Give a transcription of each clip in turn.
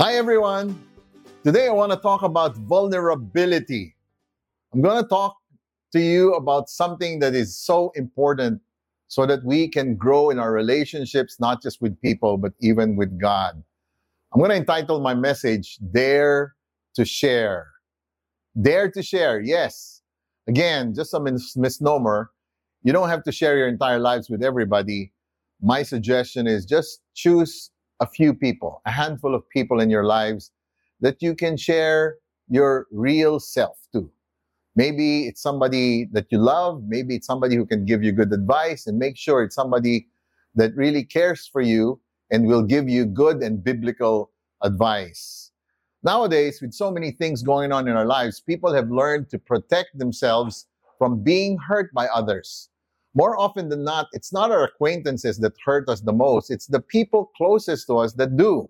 Hi, everyone. Today I want to talk about vulnerability. I'm going to talk to you about something that is so important so that we can grow in our relationships, not just with people, but even with God. I'm going to entitle my message, Dare to Share. Dare to Share, yes. Again, just a mis- misnomer. You don't have to share your entire lives with everybody. My suggestion is just choose a few people, a handful of people in your lives that you can share your real self to. Maybe it's somebody that you love, maybe it's somebody who can give you good advice, and make sure it's somebody that really cares for you and will give you good and biblical advice. Nowadays, with so many things going on in our lives, people have learned to protect themselves from being hurt by others more often than not, it's not our acquaintances that hurt us the most. It's the people closest to us that do.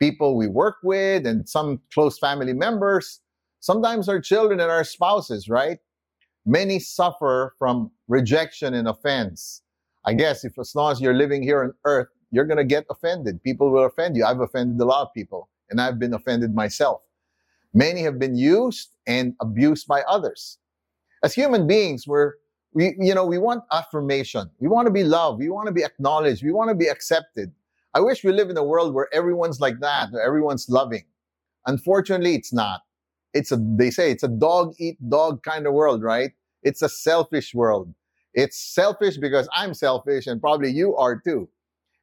People we work with and some close family members, sometimes our children and our spouses, right? Many suffer from rejection and offense. I guess if as long as you're living here on earth, you're going to get offended. People will offend you. I've offended a lot of people and I've been offended myself. Many have been used and abused by others. As human beings, we're we you know we want affirmation. We want to be loved. We want to be acknowledged. We want to be accepted. I wish we live in a world where everyone's like that everyone's loving. Unfortunately it's not. It's a they say it's a dog eat dog kind of world right? It's a selfish world. It's selfish because i'm selfish and probably you are too.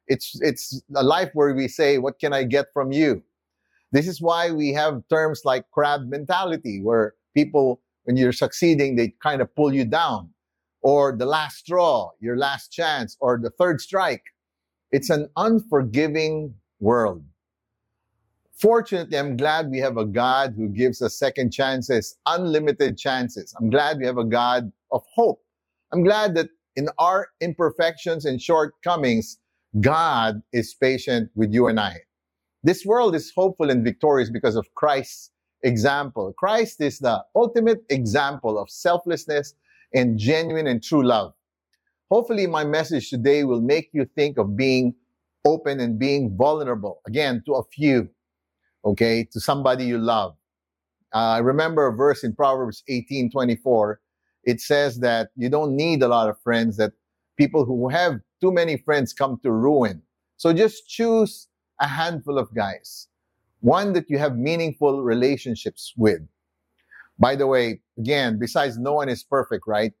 It's it's a life where we say what can i get from you? This is why we have terms like crab mentality where people when you're succeeding they kind of pull you down or the last straw, your last chance, or the third strike. It's an unforgiving world. Fortunately, I'm glad we have a God who gives us second chances, unlimited chances. I'm glad we have a God of hope. I'm glad that in our imperfections and shortcomings, God is patient with you and I. This world is hopeful and victorious because of Christ's example. Christ is the ultimate example of selflessness and genuine and true love. Hopefully, my message today will make you think of being open and being vulnerable, again, to a few, okay, to somebody you love. Uh, I remember a verse in Proverbs 18 24. It says that you don't need a lot of friends, that people who have too many friends come to ruin. So just choose a handful of guys, one that you have meaningful relationships with. By the way, again, besides no one is perfect, right?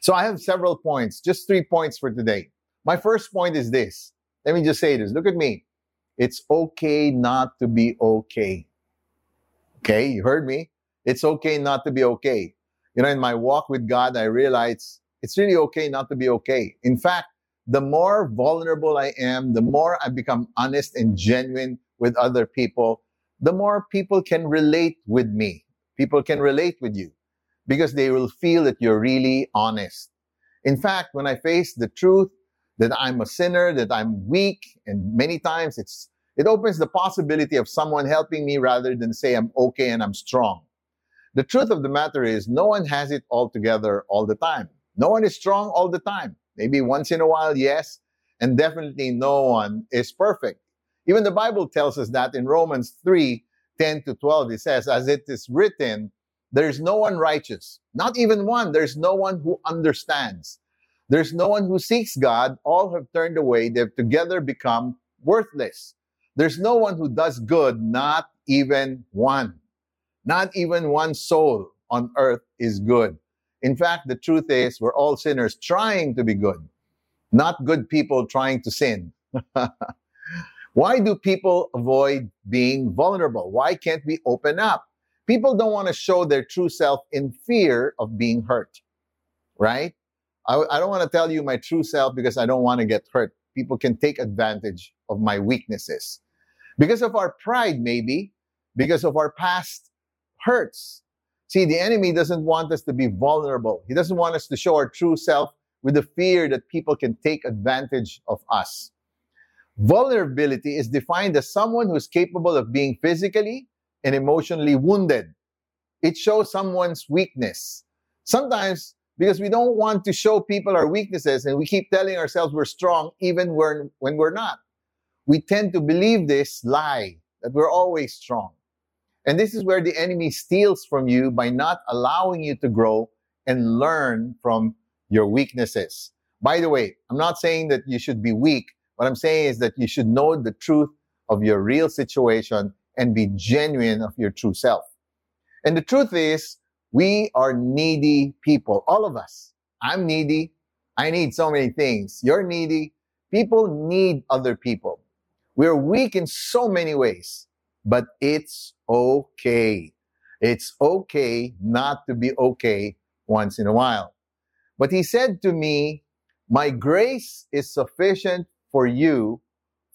So I have several points, just three points for today. My first point is this. Let me just say this. Look at me. It's okay not to be okay. Okay, you heard me? It's okay not to be okay. You know, in my walk with God, I realize it's really okay not to be okay. In fact, the more vulnerable I am, the more I become honest and genuine with other people, the more people can relate with me. People can relate with you because they will feel that you're really honest. In fact, when I face the truth that I'm a sinner, that I'm weak, and many times it's it opens the possibility of someone helping me rather than say I'm okay and I'm strong. The truth of the matter is no one has it all together all the time. No one is strong all the time. Maybe once in a while, yes, and definitely no one is perfect. Even the Bible tells us that in Romans 3 10 to 12, it says, As it is written, there's no one righteous, not even one. There's no one who understands. There's no one who seeks God. All have turned away. They've together become worthless. There's no one who does good, not even one. Not even one soul on earth is good. In fact, the truth is, we're all sinners trying to be good, not good people trying to sin. Why do people avoid being vulnerable? Why can't we open up? People don't want to show their true self in fear of being hurt, right? I, I don't want to tell you my true self because I don't want to get hurt. People can take advantage of my weaknesses. Because of our pride, maybe, because of our past hurts. See, the enemy doesn't want us to be vulnerable. He doesn't want us to show our true self with the fear that people can take advantage of us. Vulnerability is defined as someone who is capable of being physically and emotionally wounded. It shows someone's weakness. Sometimes, because we don't want to show people our weaknesses and we keep telling ourselves we're strong even when, when we're not. We tend to believe this lie that we're always strong. And this is where the enemy steals from you by not allowing you to grow and learn from your weaknesses. By the way, I'm not saying that you should be weak. What I'm saying is that you should know the truth of your real situation and be genuine of your true self. And the truth is, we are needy people, all of us. I'm needy. I need so many things. You're needy. People need other people. We're weak in so many ways, but it's okay. It's okay not to be okay once in a while. But he said to me, My grace is sufficient for you,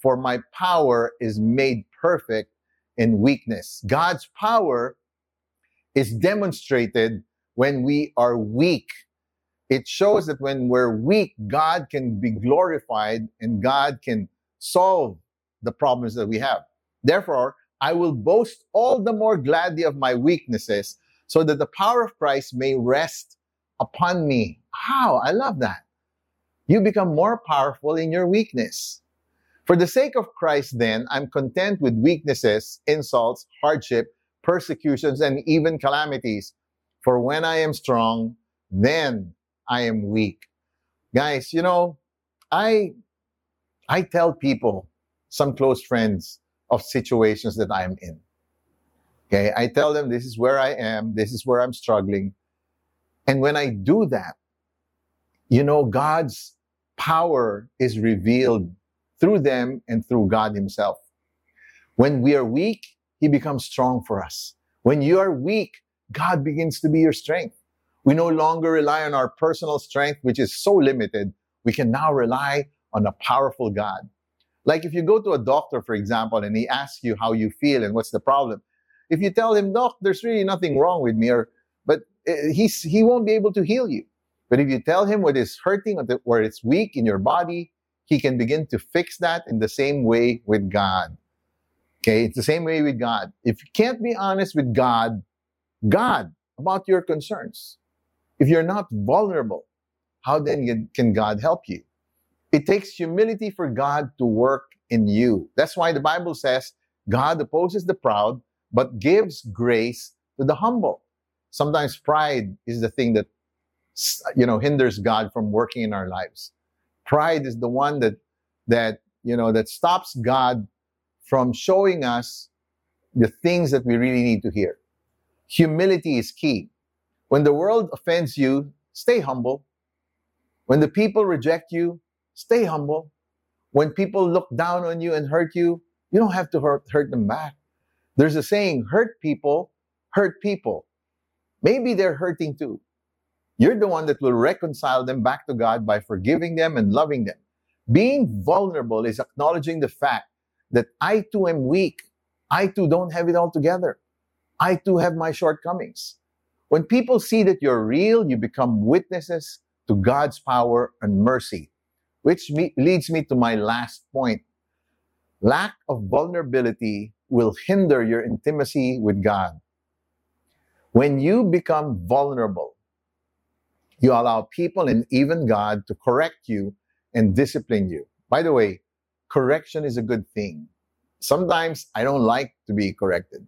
for my power is made perfect in weakness. God's power is demonstrated when we are weak. It shows that when we're weak, God can be glorified and God can solve the problems that we have. Therefore, I will boast all the more gladly of my weaknesses so that the power of Christ may rest upon me. How? I love that. You become more powerful in your weakness. For the sake of Christ, then, I'm content with weaknesses, insults, hardship, persecutions, and even calamities. For when I am strong, then I am weak. Guys, you know, I I tell people, some close friends, of situations that I'm in. Okay, I tell them this is where I am, this is where I'm struggling. And when I do that, you know, God's power is revealed through them and through God Himself. When we are weak, He becomes strong for us. When you are weak, God begins to be your strength. We no longer rely on our personal strength, which is so limited. We can now rely on a powerful God. Like if you go to a doctor, for example, and he asks you how you feel and what's the problem. If you tell him, Doc, there's really nothing wrong with me, or but eh, he's he won't be able to heal you. But if you tell him what is hurting or where it's weak in your body, he can begin to fix that in the same way with God. Okay, it's the same way with God. If you can't be honest with God, God about your concerns, if you're not vulnerable, how then can God help you? It takes humility for God to work in you. That's why the Bible says God opposes the proud, but gives grace to the humble. Sometimes pride is the thing that you know hinders God from working in our lives. Pride is the one that that you know that stops God from showing us the things that we really need to hear. Humility is key. When the world offends you, stay humble. When the people reject you, Stay humble. When people look down on you and hurt you, you don't have to hurt, hurt them back. There's a saying, hurt people, hurt people. Maybe they're hurting too. You're the one that will reconcile them back to God by forgiving them and loving them. Being vulnerable is acknowledging the fact that I too am weak. I too don't have it all together. I too have my shortcomings. When people see that you're real, you become witnesses to God's power and mercy. Which me, leads me to my last point. Lack of vulnerability will hinder your intimacy with God. When you become vulnerable, you allow people and even God to correct you and discipline you. By the way, correction is a good thing. Sometimes I don't like to be corrected.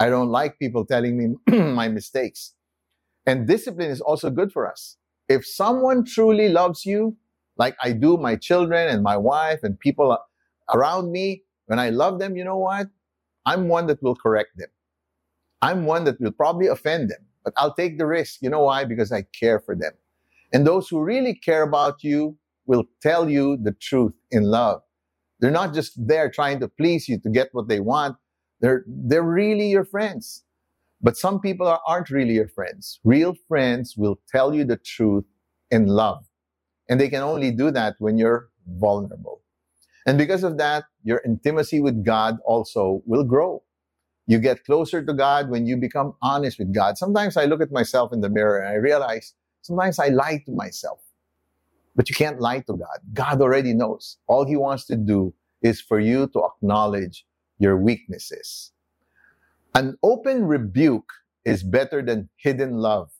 I don't like people telling me my mistakes. And discipline is also good for us. If someone truly loves you, like I do my children and my wife and people around me, when I love them, you know what? I'm one that will correct them. I'm one that will probably offend them, but I'll take the risk. You know why? Because I care for them. And those who really care about you will tell you the truth in love. They're not just there trying to please you to get what they want. They're, they're really your friends. But some people are, aren't really your friends. Real friends will tell you the truth in love. And they can only do that when you're vulnerable. And because of that, your intimacy with God also will grow. You get closer to God when you become honest with God. Sometimes I look at myself in the mirror and I realize sometimes I lie to myself. But you can't lie to God. God already knows. All He wants to do is for you to acknowledge your weaknesses. An open rebuke is better than hidden love.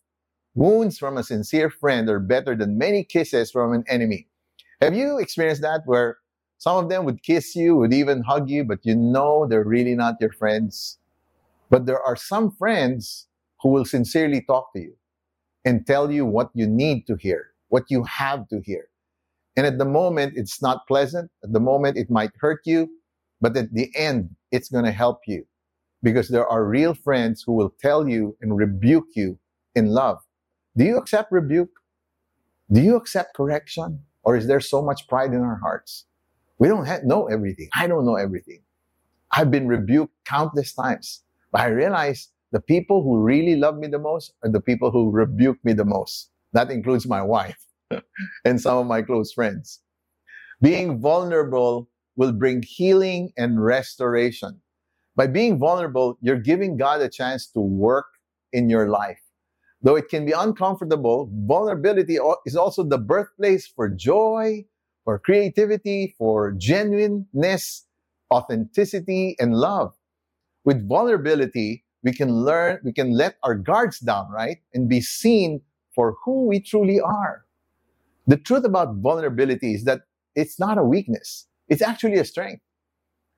Wounds from a sincere friend are better than many kisses from an enemy. Have you experienced that where Some of them would kiss you, would even hug you, but you know they're really not your friends. But there are some friends who will sincerely talk to you and tell you what you need to hear, what you have to hear. And at the moment, it's not pleasant. At the moment, it might hurt you. But at the end, it's going to help you because there are real friends who will tell you and rebuke you in love. Do you accept rebuke? Do you accept correction? Or is there so much pride in our hearts? We don't have, know everything. I don't know everything. I've been rebuked countless times, but I realize the people who really love me the most are the people who rebuke me the most. That includes my wife and some of my close friends. Being vulnerable will bring healing and restoration. By being vulnerable, you're giving God a chance to work in your life. Though it can be uncomfortable, vulnerability is also the birthplace for joy, for creativity, for genuineness, authenticity, and love. With vulnerability, we can learn, we can let our guards down, right? And be seen for who we truly are. The truth about vulnerability is that it's not a weakness. It's actually a strength.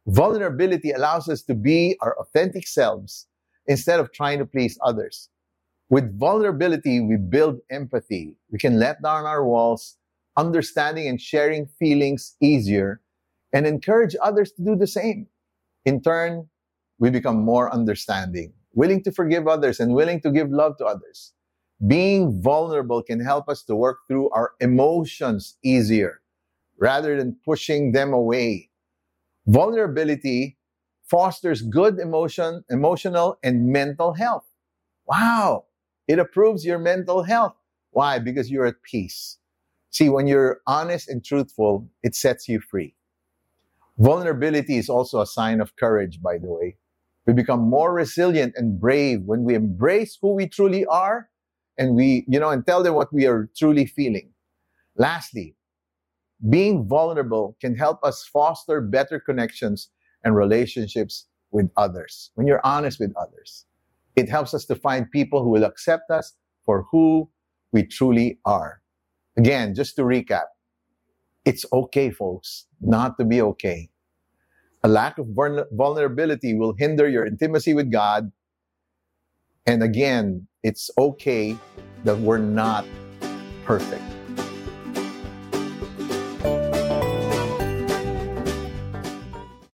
Vulnerability allows us to be our authentic selves instead of trying to please others. With vulnerability, we build empathy. We can let down our walls, understanding and sharing feelings easier, and encourage others to do the same. In turn, we become more understanding, willing to forgive others, and willing to give love to others. Being vulnerable can help us to work through our emotions easier rather than pushing them away. Vulnerability fosters good emotion, emotional and mental health. Wow. It improves your mental health. Why? Because you're at peace. See, when you're honest and truthful, it sets you free. Vulnerability is also a sign of courage, by the way. We become more resilient and brave when we embrace who we truly are and we, you know, and tell them what we are truly feeling. Lastly, being vulnerable can help us foster better connections and relationships with others. When you're honest with others, it helps us to find people who will accept us for who we truly are. Again, just to recap, it's okay, folks, not to be okay. A lack of vulnerability will hinder your intimacy with God. And again, it's okay that we're not perfect.